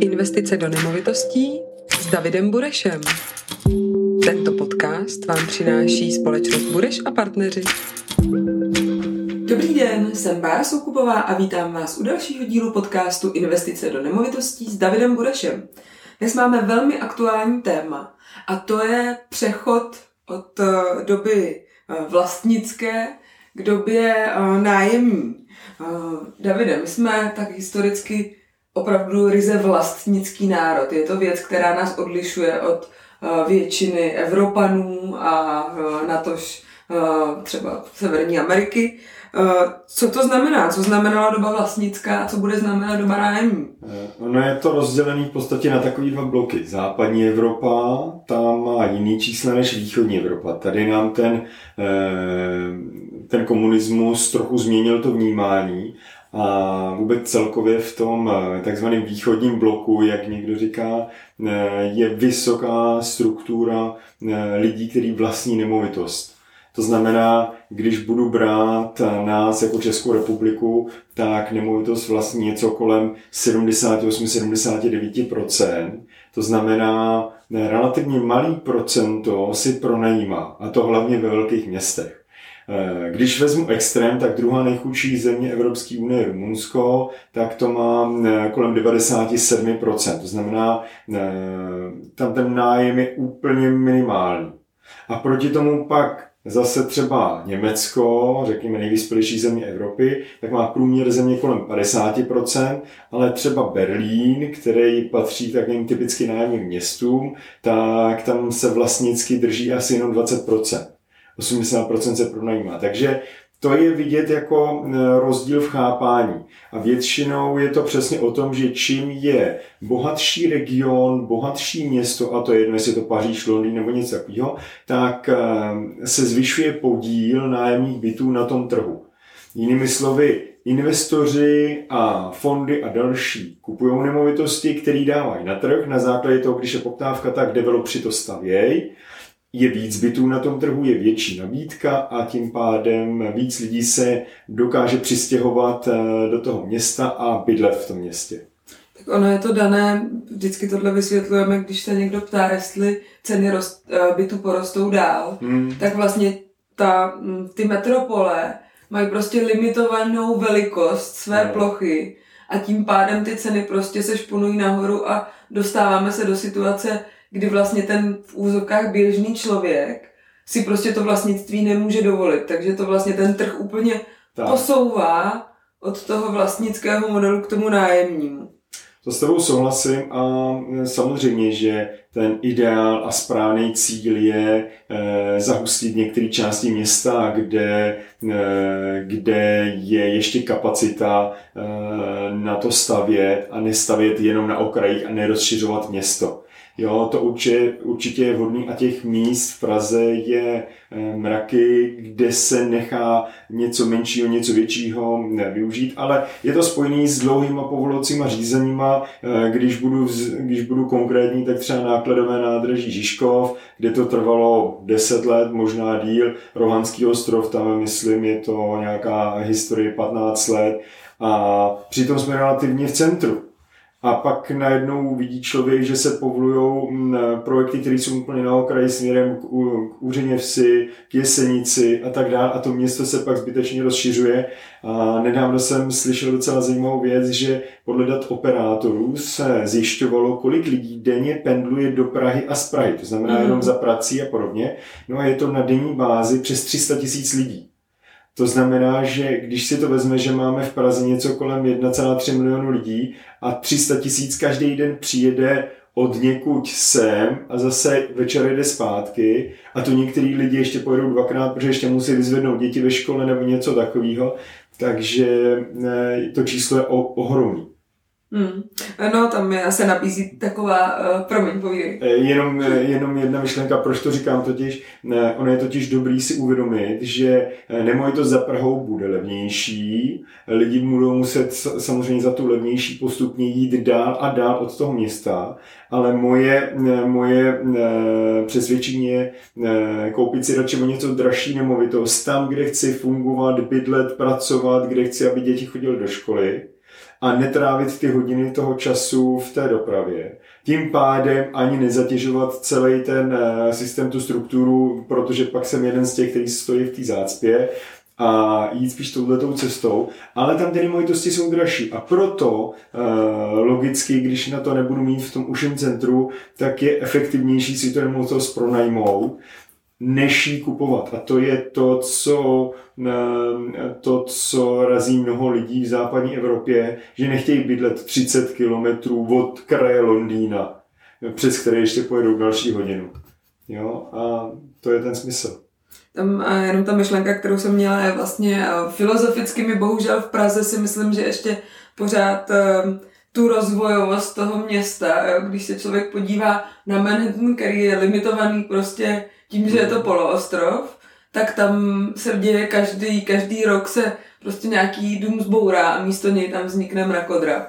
Investice do nemovitostí s Davidem Burešem. Tento podcast vám přináší společnost Bureš a partneři. Dobrý den, jsem Bára Soukupová a vítám vás u dalšího dílu podcastu Investice do nemovitostí s Davidem Burešem. Dnes máme velmi aktuální téma a to je přechod od eh, doby eh, vlastnické k době eh, nájemní. Davide, my jsme tak historicky opravdu ryze vlastnický národ. Je to věc, která nás odlišuje od většiny Evropanů a natož třeba Severní Ameriky. Co to znamená? Co znamenala doba vlastnická a co bude znamenat doba nájemní? Ono je to rozdělené v podstatě na takové dva bloky. Západní Evropa, tam má jiný čísla než východní Evropa. Tady nám ten, ten komunismus trochu změnil to vnímání a vůbec celkově v tom takzvaném východním bloku, jak někdo říká, je vysoká struktura lidí, kteří vlastní nemovitost to znamená, když budu brát nás jako Českou republiku, tak nemovitost vlastní něco kolem 78-79%. To znamená, relativně malý procento si pronajímá, a to hlavně ve velkých městech. Eh, když vezmu extrém, tak druhá nejchudší země Evropské unie je Rumunsko, tak to má eh, kolem 97%. To znamená, eh, tam ten nájem je úplně minimální. A proti tomu pak Zase třeba Německo, řekněme nejvyspělejší země Evropy, tak má průměr země kolem 50%, ale třeba Berlín, který patří takovým typicky nájemným městům, tak tam se vlastnicky drží asi jenom 20%. 80% se pronajímá. Takže to je vidět jako e, rozdíl v chápání. A většinou je to přesně o tom, že čím je bohatší region, bohatší město, a to je jedno, jestli je to Paříž, Londýn nebo něco takového, tak e, se zvyšuje podíl nájemních bytů na tom trhu. Jinými slovy, investoři a fondy a další kupují nemovitosti, které dávají na trh na základě toho, když je poptávka, tak developři to stavějí je víc bytů na tom trhu, je větší nabídka a tím pádem víc lidí se dokáže přistěhovat eh, do toho města a bydlet v tom městě. Tak ono je to dané, vždycky tohle vysvětlujeme, když se někdo ptá, jestli ceny rost, eh, bytu porostou dál, hmm. tak vlastně ta, mm, ty metropole mají prostě limitovanou velikost své no. plochy a tím pádem ty ceny prostě se šponují nahoru a dostáváme se do situace, kdy vlastně ten v úzovkách běžný člověk si prostě to vlastnictví nemůže dovolit. Takže to vlastně ten trh úplně tak. posouvá od toho vlastnického modelu k tomu nájemnímu. To s tebou souhlasím a e, samozřejmě, že ten ideál a správný cíl je e, zahustit některé části města, kde, e, kde je ještě kapacita na to stavět a nestavět jenom na okrajích a nerozšiřovat město. Jo, to určitě, určitě je vhodný a těch míst v Praze je eh, mraky, kde se nechá něco menšího, něco většího využít, ale je to spojený s dlouhýma povolovacíma řízeníma, eh, když budu, když budu konkrétní, tak třeba nákladové nádraží Žižkov, kde to trvalo 10 let, možná díl, Rohanský ostrov, tam myslím, je to nějaká historie 15 let a přitom jsme relativně v centru. A pak najednou vidí člověk, že se povolují mm, projekty, které jsou úplně na okraji směrem k, k Úřeně vsi, k Jesenici a tak dále. A to město se pak zbytečně rozšiřuje. A nedávno jsem slyšel docela zajímavou věc, že podle dat operátorů se zjišťovalo, kolik lidí denně pendluje do Prahy a z Prahy. To znamená jenom za prací a podobně. No a je to na denní bázi přes 300 tisíc lidí. To znamená, že když si to vezme, že máme v Praze něco kolem 1,3 milionu lidí a 300 tisíc každý den přijede od někud sem a zase večer jde zpátky a to některý lidi ještě pojedou dvakrát, protože ještě musí vyzvednout děti ve škole nebo něco takového, takže eh, to číslo je ohromný. Hmm. No, tam se nabízí taková, uh, promiň, povídej. Eh, jenom, eh, jenom jedna myšlenka, proč to říkám totiž, ne, ono je totiž dobrý si uvědomit, že nemovitost za Prahou bude levnější, lidi budou muset samozřejmě za tu levnější postupně jít dál a dál od toho města, ale moje, moje přesvědčení je koupit si radši o něco dražší nemovitost tam, kde chci fungovat, bydlet, pracovat, kde chci, aby děti chodily do školy, a netrávit ty hodiny toho času v té dopravě. Tím pádem ani nezatěžovat celý ten eh, systém, tu strukturu, protože pak jsem jeden z těch, který stojí v té zácpě a jít spíš touhletou cestou, ale tam ty nemovitosti jsou dražší. A proto e, logicky, když na to nebudu mít v tom uším centru, tak je efektivnější si to nemovitost pronajmout, než ji kupovat. A to je to, co, e, to, co razí mnoho lidí v západní Evropě, že nechtějí bydlet 30 kilometrů od kraje Londýna, přes které ještě pojedou další hodinu. Jo? A to je ten smysl. Tam jenom ta myšlenka, kterou jsem měla, je vlastně filozoficky mi bohužel v Praze si myslím, že ještě pořád ehm, tu rozvojovost toho města, když se člověk podívá na Manhattan, který je limitovaný prostě tím, že je to poloostrov, tak tam se děje každý, každý rok se prostě nějaký dům zbourá a místo něj tam vznikne mrakodrap.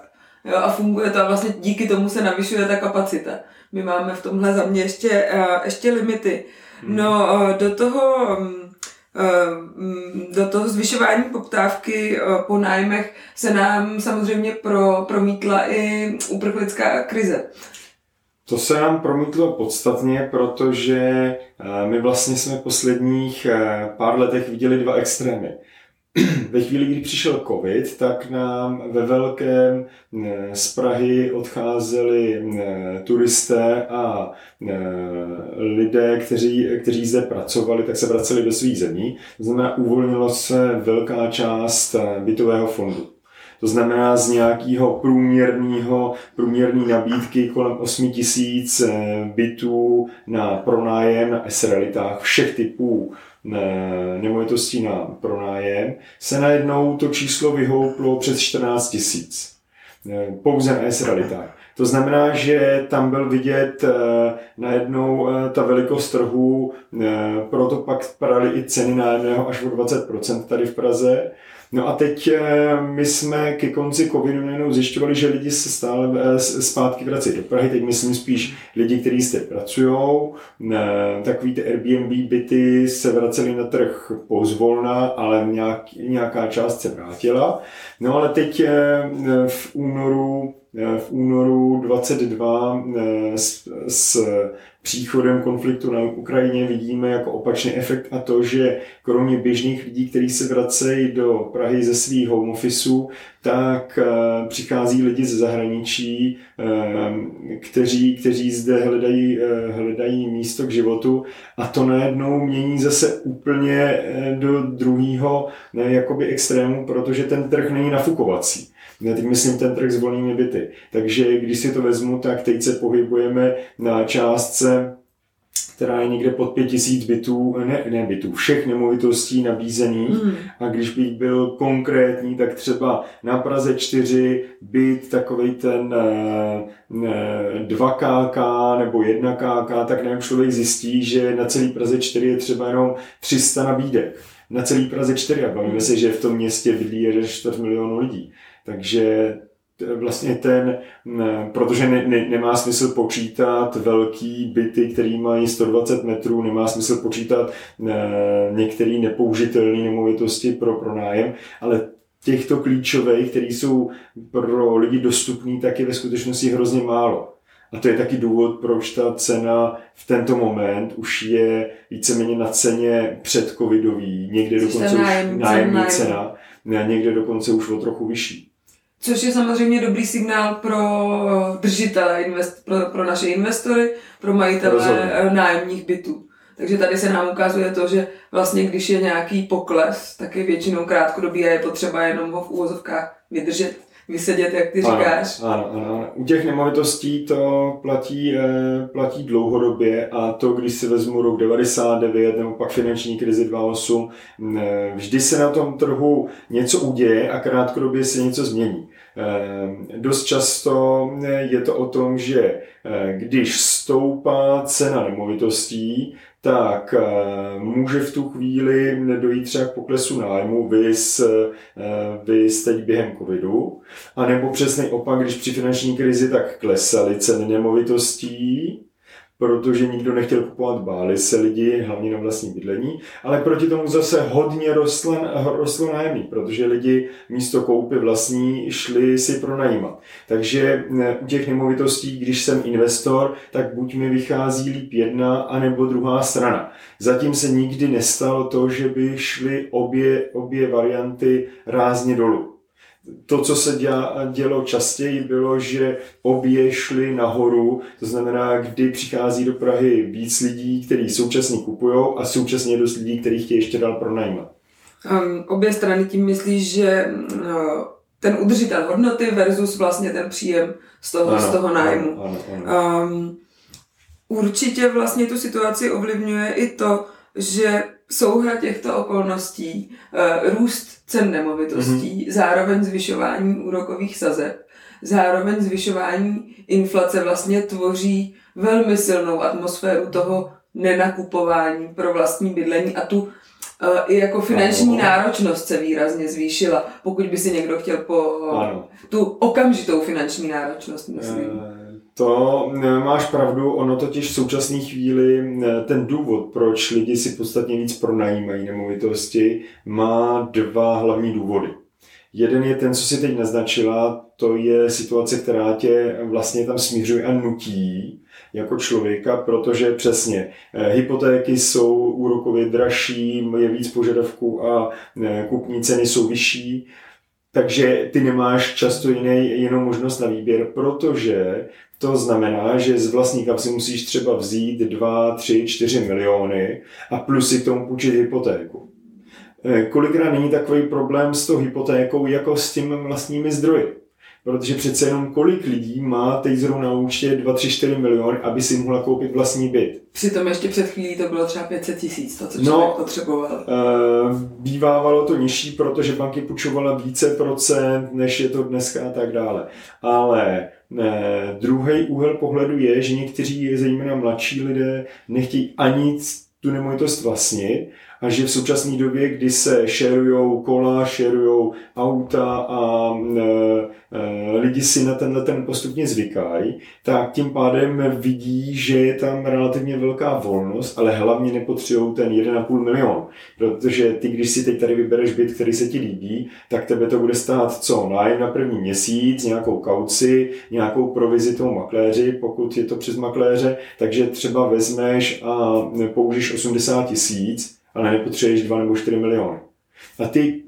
Jo, a funguje to a vlastně díky tomu se navyšuje ta kapacita. My máme v tomhle za mě ještě, ještě limity. No, eh, do toho mm, eh, do toho zvyšování poptávky eh, po nájmech se nám samozřejmě pro, promítla i uprchlická krize. To se nám promítlo podstatně, protože my vlastně jsme v posledních pár letech viděli dva extrémy. ve chvíli, kdy přišel covid, tak nám ve velkém eh, z Prahy odcházeli eh, turisté a eh, lidé, kteří, kteří zde pracovali, tak se vraceli do svých zemí. To znamená, uvolnila se velká část bytového fondu. To znamená z nějakého průměrného, průměrné nabídky kolem 8 tisíc bytů na pronájem na S-realitách všech typů nemovitostí na pronájem, se najednou to číslo vyhouplo přes 14 tisíc. Pouze na S-realitách. To znamená, že tam byl vidět eh, najednou eh, ta velikost trhu, eh, proto pak padaly i ceny nájemného až o 20% tady v Praze. No a teď eh, my jsme ke konci covidu najednou zjišťovali, že lidi se stále eh, zpátky vrací do Prahy, teď myslím spíš lidi, kteří zde pracují, takový ty Airbnb byty se vraceli na trh pozvolna, ale nějak, nějaká část se vrátila. No ale teď eh, v únoru v únoru 22 s, s příchodem konfliktu na Ukrajině vidíme jako opačný efekt a to, že kromě běžných lidí, kteří se vracejí do Prahy ze svých home officeů, tak eh, přichází lidi ze zahraničí, eh, kteří, kteří zde hledají, eh, hledají místo k životu a to najednou mění zase úplně do druhého jakoby extrému, protože ten trh není nafukovací. Já teď myslím ten trh s volnými byty. Takže když si to vezmu, tak teď se pohybujeme na částce která je někde pod 5000 bytů, ne, ne bytů, všech nemovitostí nabízených. Mm. A když bych byl konkrétní, tak třeba na Praze 4 byt takový ten ne, 2KK nebo 1KK, tak nevím, člověk zjistí, že na celý Praze 4 je třeba jenom 300 nabídek. Na celý Praze 4 a bavíme mm. se, že v tom městě bydlí 1,4 milionu lidí. Takže vlastně ten, protože ne, ne, nemá smysl počítat velký byty, který mají 120 metrů, nemá smysl počítat některé nepoužitelné nemovitosti pro pronájem, ale těchto klíčových, které jsou pro lidi dostupné, tak je ve skutečnosti hrozně málo. A to je taky důvod, proč ta cena v tento moment už je víceméně na ceně předcovidový, někde dokonce nájem, už nájemní cena, někde dokonce už o trochu vyšší. Což je samozřejmě dobrý signál pro držitele, invest, pro, pro naše investory, pro majitele Rozumím. Eh, nájemních bytů. Takže tady se nám ukazuje to, že vlastně když je nějaký pokles, tak je většinou krátkodobý a je potřeba jenom ho v úvozovkách vydržet, vysedět, jak ty ano, říkáš. Ano, ano, ano. U těch nemovitostí to platí, eh, platí dlouhodobě a to, když si vezmu rok 99 nebo pak finanční krizi 2008, eh, vždy se na tom trhu něco uděje a krátkodobě se něco změní. Ehm, dost často je to o tom, že eh, když stoupá cena nemovitostí, tak eh, může v tu chvíli dojít třeba k poklesu nájmu, vys, eh, vys teď během covidu, a nebo přesný opak, když při finanční krizi tak klesaly ceny nemovitostí, protože nikdo nechtěl kupovat, báli se lidi, hlavně na vlastní bydlení, ale proti tomu zase hodně rostlo, rostlo nájemný, protože lidi místo koupy vlastní šli si pronajímat. Takže eh, u těch nemovitostí, když jsem investor, tak buď mi vychází líp jedna, anebo druhá strana. Zatím se nikdy nestalo to, že by šly obě, obě varianty rázně dolů to, co se dělo častěji, bylo, že obě šly nahoru, to znamená, kdy přichází do Prahy víc lidí, kteří současně kupují a současně dost lidí, kteří chtějí ještě dál pronajímat. Um, obě strany tím myslíš, že uh, ten udržitel hodnoty versus vlastně ten příjem z toho, ano, z toho nájmu. Ano, ano, ano. Um, určitě vlastně tu situaci ovlivňuje i to, že souhra těchto okolností, uh, růst cen nemovitostí, mm-hmm. zároveň zvyšování úrokových sazeb, zároveň zvyšování inflace vlastně tvoří velmi silnou atmosféru toho nenakupování pro vlastní bydlení a tu uh, i jako finanční ano. náročnost se výrazně zvýšila, pokud by si někdo chtěl po ano. tu okamžitou finanční náročnost, myslím. Uh to máš pravdu, ono totiž v současné chvíli ten důvod, proč lidi si podstatně víc pronajímají nemovitosti, má dva hlavní důvody. Jeden je ten, co si teď naznačila, to je situace, která tě vlastně tam směřuje a nutí jako člověka, protože přesně eh, hypotéky jsou úrokově dražší, je víc požadavků a kupní ceny jsou vyšší takže ty nemáš často jiný, jinou možnost na výběr, protože to znamená, že z vlastní kapsy musíš třeba vzít 2, 3, 4 miliony a plus si k tomu půjčit hypotéku. Eh, kolikrát není takový problém s tou hypotékou jako s těmi vlastními zdroji? Protože přece jenom kolik lidí má teď zrovna na účtě 2, 3, 4 miliony, aby si mohla koupit vlastní byt. Přitom ještě před chvílí to bylo třeba 500 tisíc, to, co člověk no, potřeboval. Uh, bývávalo to nižší, protože banky půjčovala více procent, než je to dneska a tak dále. Ale ne, druhý úhel pohledu je, že někteří, zejména mladší lidé, nechtějí ani tu nemovitost vlastnit a že v současné době, kdy se šerujou kola, šerujou auta a e, e, lidi si na tenhle ten postupně zvykají, tak tím pádem vidí, že je tam relativně velká volnost, ale hlavně nepotřebují ten 1,5 milion. Protože ty, když si teď tady vybereš byt, který se ti líbí, tak tebe to bude stát co? Nájem na první měsíc, nějakou kauci, nějakou provizi tomu makléři, pokud je to přes makléře, takže třeba vezmeš a použiješ 80 tisíc, ale nepotřebuješ 2 nebo 4 miliony. A ty,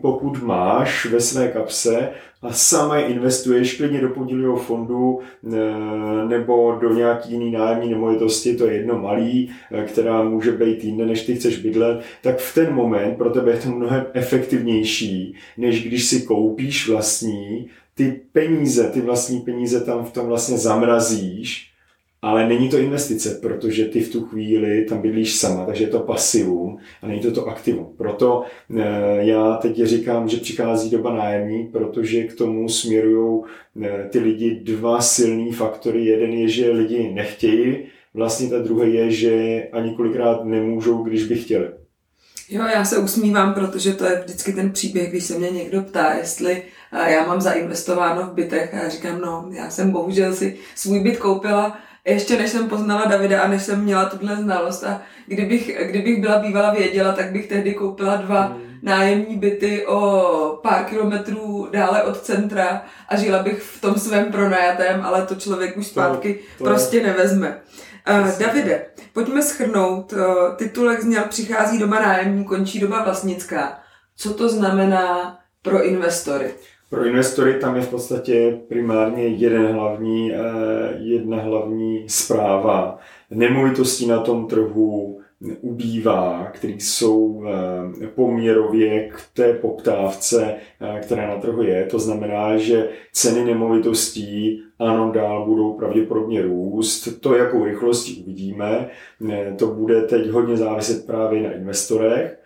pokud máš ve své kapse a sama je investuješ klidně do podílového fondu eh, nebo do nějaký jiný nájemní nemovitosti, to je jedno malý, eh, která může být jinde, než ty chceš bydlet, tak v ten moment pro tebe je to mnohem efektivnější, než když si koupíš vlastní, ty peníze, ty vlastní peníze tam v tom vlastně zamrazíš ale není to investice, protože ty v tu chvíli tam bydlíš sama, takže je to pasivum a není to to aktivum. Proto e, já teď říkám, že přichází doba nájemní, protože k tomu směrují e, ty lidi dva silný faktory. Jeden je, že lidi nechtějí, vlastně ta druhý je, že ani kolikrát nemůžou, když by chtěli. Jo, já se usmívám, protože to je vždycky ten příběh, když se mě někdo ptá, jestli já mám zainvestováno v bytech a já říkám, no, já jsem bohužel si svůj byt koupila ještě než jsem poznala Davida a než jsem měla tuhle znalost a kdybych, kdybych byla bývala věděla, tak bych tehdy koupila dva hmm. nájemní byty o pár kilometrů dále od centra a žila bych v tom svém pronajatém, ale to člověk už zpátky to, to prostě je... nevezme. Uh, Davide, pojďme schrnout. Uh, titulek zněl Přichází doba nájemní, končí doba vlastnická. Co to znamená pro investory? Pro investory tam je v podstatě primárně jeden hlavní, eh, jedna hlavní zpráva. Nemovitostí na tom trhu ubývá, který jsou eh, poměrově k té poptávce, eh, která na trhu je. To znamená, že ceny nemovitostí ano, dál budou pravděpodobně růst. To, jakou rychlostí uvidíme, to bude teď hodně záviset právě na investorech,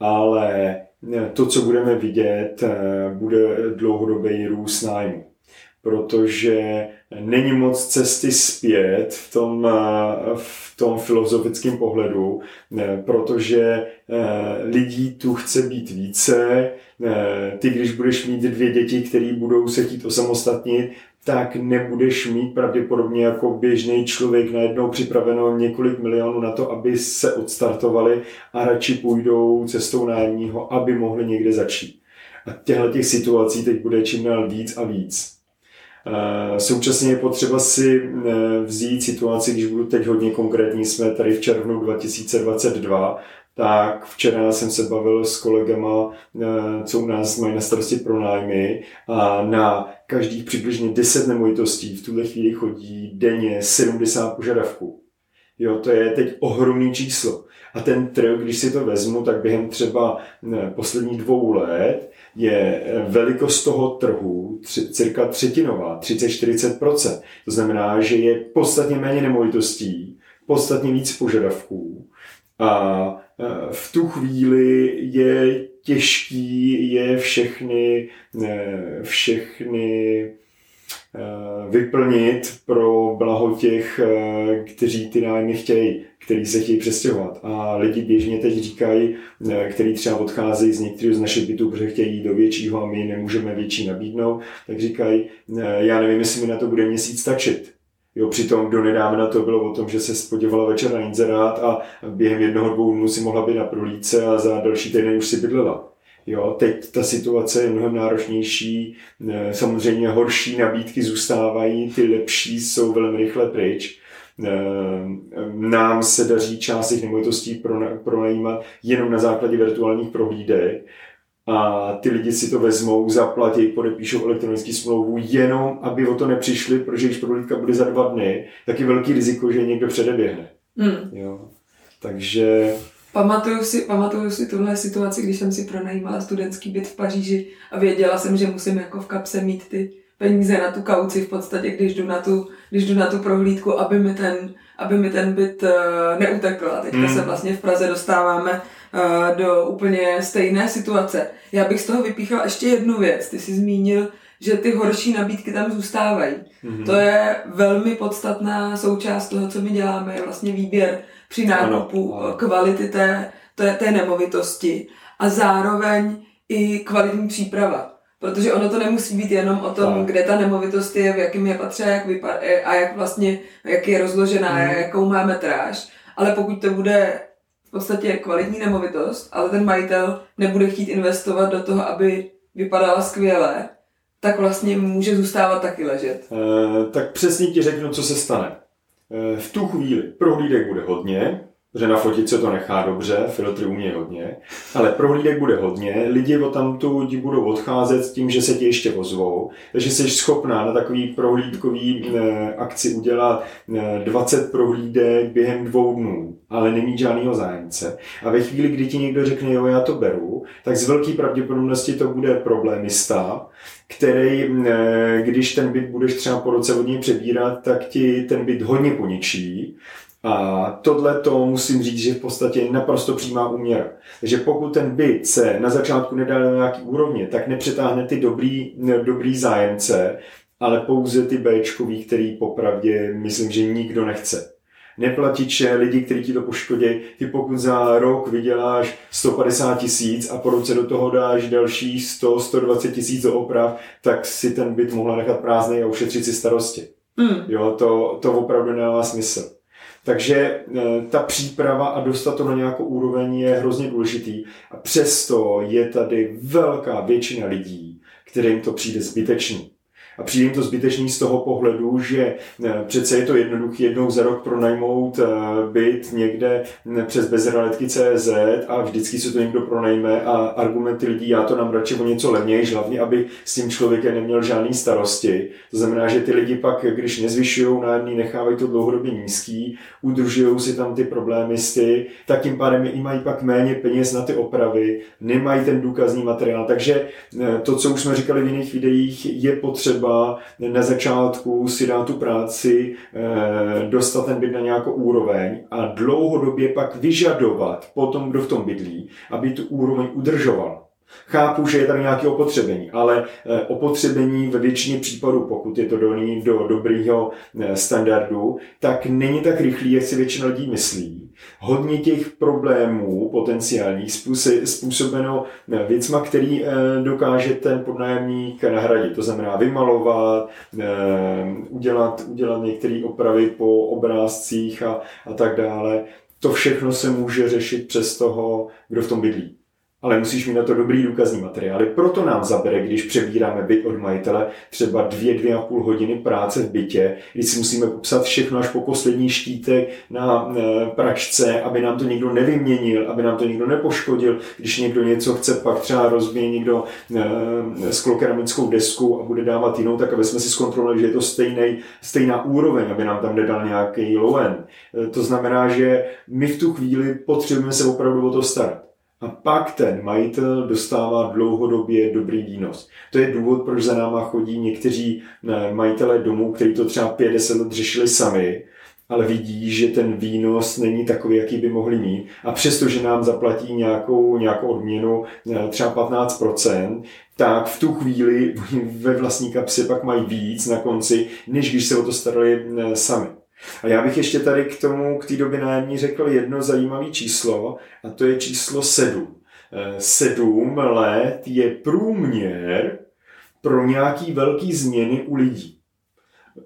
ale to, co budeme vidět, eh, bude dlouhodobý růst nájmu. Protože není moc cesty zpět v tom, eh, v tom filozofickém pohledu, eh, protože lidí tu chce být více. Ty, když budeš mít dvě děti, které budou se chtít osamostatnit, tak nebudeš mít pravděpodobně jako běžný člověk najednou připraveno několik milionů na to, aby se odstartovali a radši půjdou cestou nájemního, aby mohli někde začít. A těchto těch situací teď bude čím dál víc a víc. Eh, současně je potřeba si eh, vzít situaci, když budu teď hodně konkrétní, jsme tady v červnu 2022, tak včera jsem se bavil s kolegama, eh, co u nás mají na starosti pronájmy a na každých přibližně 10 nemovitostí v tuhle chvíli chodí denně 70 požadavků. Jo, to je teď ohromný číslo. A ten trh, když si to vezmu, tak během třeba posledních dvou let je velikost toho trhu cirka třetinová, 30-40%. To znamená, že je podstatně méně nemovitostí, podstatně víc požadavků a e, v tu chvíli je těžký je všechny, e, všechny e, vyplnit pro blaho těch, kteří ty nájmy chtějí který se chtějí přestěhovat. A lidi běžně teď říkají, který třeba odcházejí z některých z našich bytů, protože chtějí do většího a my nemůžeme větší nabídnout, tak říkají, já nevím, jestli mi na to bude měsíc stačit. Jo, přitom do nedávna to bylo o tom, že se spodívala večer na inzerát a během jednoho, dvou dnů si mohla být na prolíce a za další týden už si bydlela. Jo, teď ta situace je mnohem náročnější, samozřejmě horší nabídky zůstávají, ty lepší jsou velmi rychle pryč nám se daří část těch nemovitostí pronajímat jenom na základě virtuálních prohlídek a ty lidi si to vezmou, zaplatí, podepíšou elektronický smlouvu jenom, aby o to nepřišli, protože když prohlídka bude za dva dny, tak je velký riziko, že někdo předeběhne. Mm. Jo. Takže Pamatuju si, pamatuju si tuhle situaci, když jsem si pronajímala studentský byt v Paříži a věděla jsem, že musím jako v kapse mít ty peníze na tu kauci v podstatě, když jdu na tu, když jdu na tu prohlídku, aby mi ten, aby mi ten byt uh, neutekl. A teďka mm. se vlastně v Praze dostáváme do úplně stejné situace. Já bych z toho vypíchal ještě jednu věc. Ty jsi zmínil, že ty horší nabídky tam zůstávají. Mm-hmm. To je velmi podstatná součást toho, co my děláme, je vlastně výběr při nákupu ano, ano. kvality té, té, té nemovitosti a zároveň i kvalitní příprava. Protože ono to nemusí být jenom o tom, tak. kde ta nemovitost je, v jakém je patře jak vypadá, a jak vlastně, jak je rozložená, hmm. jakou má metráž. Ale pokud to bude podstatě kvalitní nemovitost, ale ten majitel nebude chtít investovat do toho, aby vypadala skvěle, tak vlastně může zůstávat taky ležet. E, tak přesně ti řeknu, co se stane. E, v tu chvíli prohlídek bude hodně, že na fotit se to nechá dobře, filtry umí hodně, ale prohlídek bude hodně, lidi o tamtu budou odcházet s tím, že se ti ještě ozvou, takže jsi schopná na takový prohlídkový eh, akci udělat 20 eh, prohlídek během dvou dnů, ale nemít žádného zájemce. A ve chvíli, kdy ti někdo řekne, jo, já to beru, tak z velké pravděpodobnosti to bude problémista, který, eh, když ten byt budeš třeba po roce od něj přebírat, tak ti ten byt hodně poničí a tohle to musím říct, že v podstatě je naprosto přímá úměra. Takže pokud ten byt se na začátku nedá na nějaký úrovně, tak nepřetáhne ty dobrý, dobrý zájemce, ale pouze ty Bčkový, který popravdě myslím, že nikdo nechce. Neplatiče, lidi, kteří ti to poškodí, ty pokud za rok vyděláš 150 tisíc a po roce do toho dáš další 100-120 tisíc do oprav, tak si ten byt mohla nechat prázdný a ušetřit si starosti. Mm. Jo, to, to opravdu nemá smysl. Takže eh, ta příprava a dostat to na nějakou úroveň je hrozně důležitý. A přesto je tady velká většina lidí, kterým to přijde zbytečný. A přijde jim to zbytečný z toho pohledu, že eh, přece je to jednoduché jednou za rok pronajmout eh, byt někde přes bezrealitky CZ a vždycky se to někdo pronajme a argumenty lidí, já to nám radši o něco levněji, hlavně, aby s tím člověkem neměl žádný starosti. To znamená, že ty lidi pak, když nezvyšují nájemný, nechávají to dlouhodobě nízký, udržují si tam ty problémy s ty, tak tím pádem i mají pak méně peněz na ty opravy, nemají ten důkazní materiál. Takže to, co už jsme říkali v jiných videích, je potřeba na začátku si dát tu práci, eh, dostat ten byt na nějakou úroveň a dlouhodobě pak vyžadovat po tom, kdo v tom bydlí, aby tu úroveň udržoval. Chápu, že je tam nějaké opotřebení, ale eh, opotřebení ve většině případů, pokud je to doní do dobrého eh, standardu, tak není tak rychlý, jak si většina lidí myslí. Hodně těch problémů potenciálních způsobeno eh, věcma, který dokáže ten podnájemník nahradit. To znamená vymalovat, udělat, udělat některé opravy po obrázcích a, a tak dále. To všechno se může řešit přes toho, kdo v tom bydlí ale musíš mít na to dobrý důkazní materiály. Proto nám zabere, když přebíráme byt od majitele, třeba dvě, dvě a půl hodiny práce v bytě, kdy si musíme popsat všechno až po poslední štítek na e, pračce, aby nám to někdo nevyměnil, aby nám to někdo nepoškodil. Když někdo něco chce, pak třeba rozbije někdo e, sklokeramickou desku a bude dávat jinou, tak aby jsme si zkontrolovali, že je to stejný, stejná úroveň, aby nám tam nedal nějaký lowen. E, to znamená, že my v tu chvíli potřebujeme se opravdu o to starat a pak ten majitel dostává dlouhodobě dobrý výnos. To je důvod, proč za náma chodí někteří eh, majitelé domů, kteří to třeba 50 let řešili sami, ale vidí, že ten výnos není takový, jaký by mohli mít. A přesto, že nám zaplatí nějakou, nějakou odměnu, eh, třeba 15%, tak v tu chvíli ve vlastní kapsi pak mají víc na konci, než když se o to starali eh, sami. A já bych ještě tady k tomu, k té době nájemní řekl jedno zajímavé číslo, a to je číslo 7. 7 eh, let je průměr pro nějaký velký změny u lidí.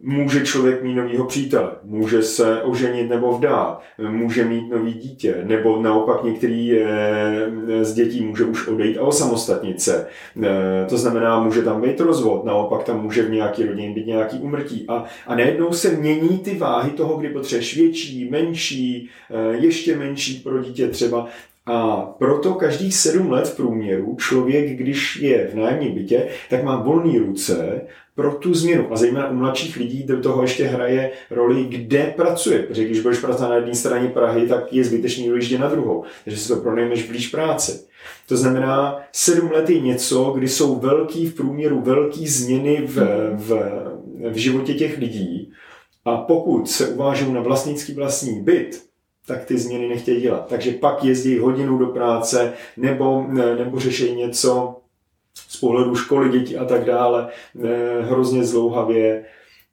Může člověk mít novýho přítele, může se oženit nebo vdát, může mít nový dítě, nebo naopak některý eh, z dětí může už odejít a osamostatnit se. Eh, to znamená, může tam být rozvod, naopak tam může v nějaký rodině být nějaký umrtí. A, a najednou se mění ty váhy toho, kdy potřebuješ větší, menší, eh, ještě menší pro dítě třeba. A proto každých sedm let v průměru člověk, když je v nájemním bytě, tak má volné ruce pro tu změnu. A zejména u mladších lidí do toho ještě hraje roli, kde pracuje. Protože když budeš pracovat na jedné straně Prahy, tak je zbytečný dojíždět na druhou. Takže si to pronajmeš blíž práci. To znamená, sedm let je něco, kdy jsou velký v průměru velký změny v, v, v životě těch lidí. A pokud se uvážou na vlastnický vlastní byt, tak ty změny nechtějí dělat. Takže pak jezdí hodinu do práce nebo, nebo řeší něco z pohledu školy dětí a tak dále, hrozně zlouhavě.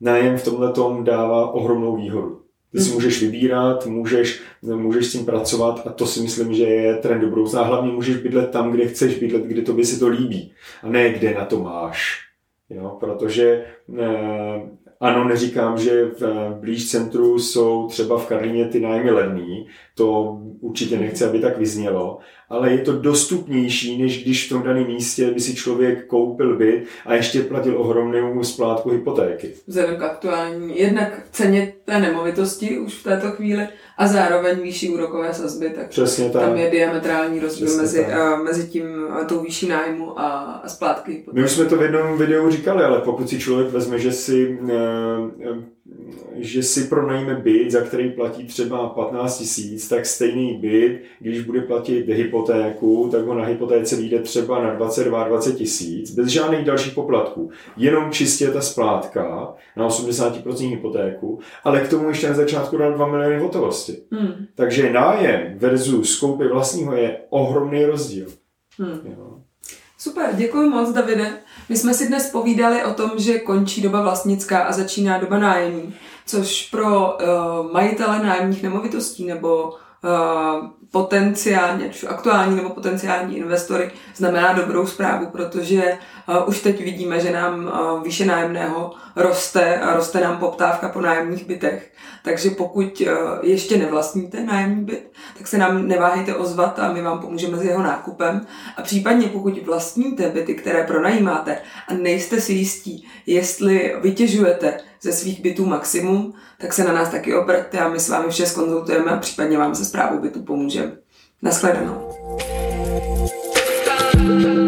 Nájem v tomhle tom dává ohromnou výhodu. Ty si hmm. můžeš vybírat, můžeš, můžeš s tím pracovat a to si myslím, že je trend do budoucna. A hlavně můžeš bydlet tam, kde chceš bydlet, kde to by si to líbí. A ne kde na to máš. Jo, protože ano, neříkám, že v blíž centru jsou třeba v Karlíně ty nájmy levný, to určitě nechci, aby tak vyznělo, ale je to dostupnější, než když v tom daném místě by si člověk koupil byt a ještě platil ohromnou splátku hypotéky. Vzhledem k aktuální, jednak ceně té nemovitosti už v této chvíli a zároveň výšší úrokové sazby, tak Přesně tak. tam je diametrální rozdíl mezi, uh, mezi tím uh, tou výší nájmu a, a splátky. My už jsme to v jednom videu říkali, ale pokud si člověk vezme, že si uh, že si pronajme byt, za který platí třeba 15 tisíc, tak stejný byt, když bude platit hypotéku, tak ho na hypotéce vyjde třeba na 22-20 tisíc, bez žádných dalších poplatků. Jenom čistě ta splátka na 80% hypotéku, ale k tomu ještě na začátku dal 2 miliony hotovosti. Hmm. Takže nájem versus koupy vlastního je ohromný rozdíl. Hmm. Jo. Super, děkuji moc, Davide. My jsme si dnes povídali o tom, že končí doba vlastnická a začíná doba nájemní, což pro uh, majitele nájemních nemovitostí nebo uh, potenciálně, či aktuální nebo potenciální investory, znamená dobrou zprávu, protože už teď vidíme, že nám uh, výše nájemného roste a roste nám poptávka po nájemních bytech. Takže pokud uh, ještě nevlastníte nájemní byt, tak se nám neváhejte ozvat a my vám pomůžeme s jeho nákupem. A případně pokud vlastníte byty, které pronajímáte a nejste si jistí, jestli vytěžujete ze svých bytů maximum, tak se na nás taky obraťte a my s vámi vše skonzultujeme a případně vám se zprávou bytu pomůžeme. Naschledanou. thank you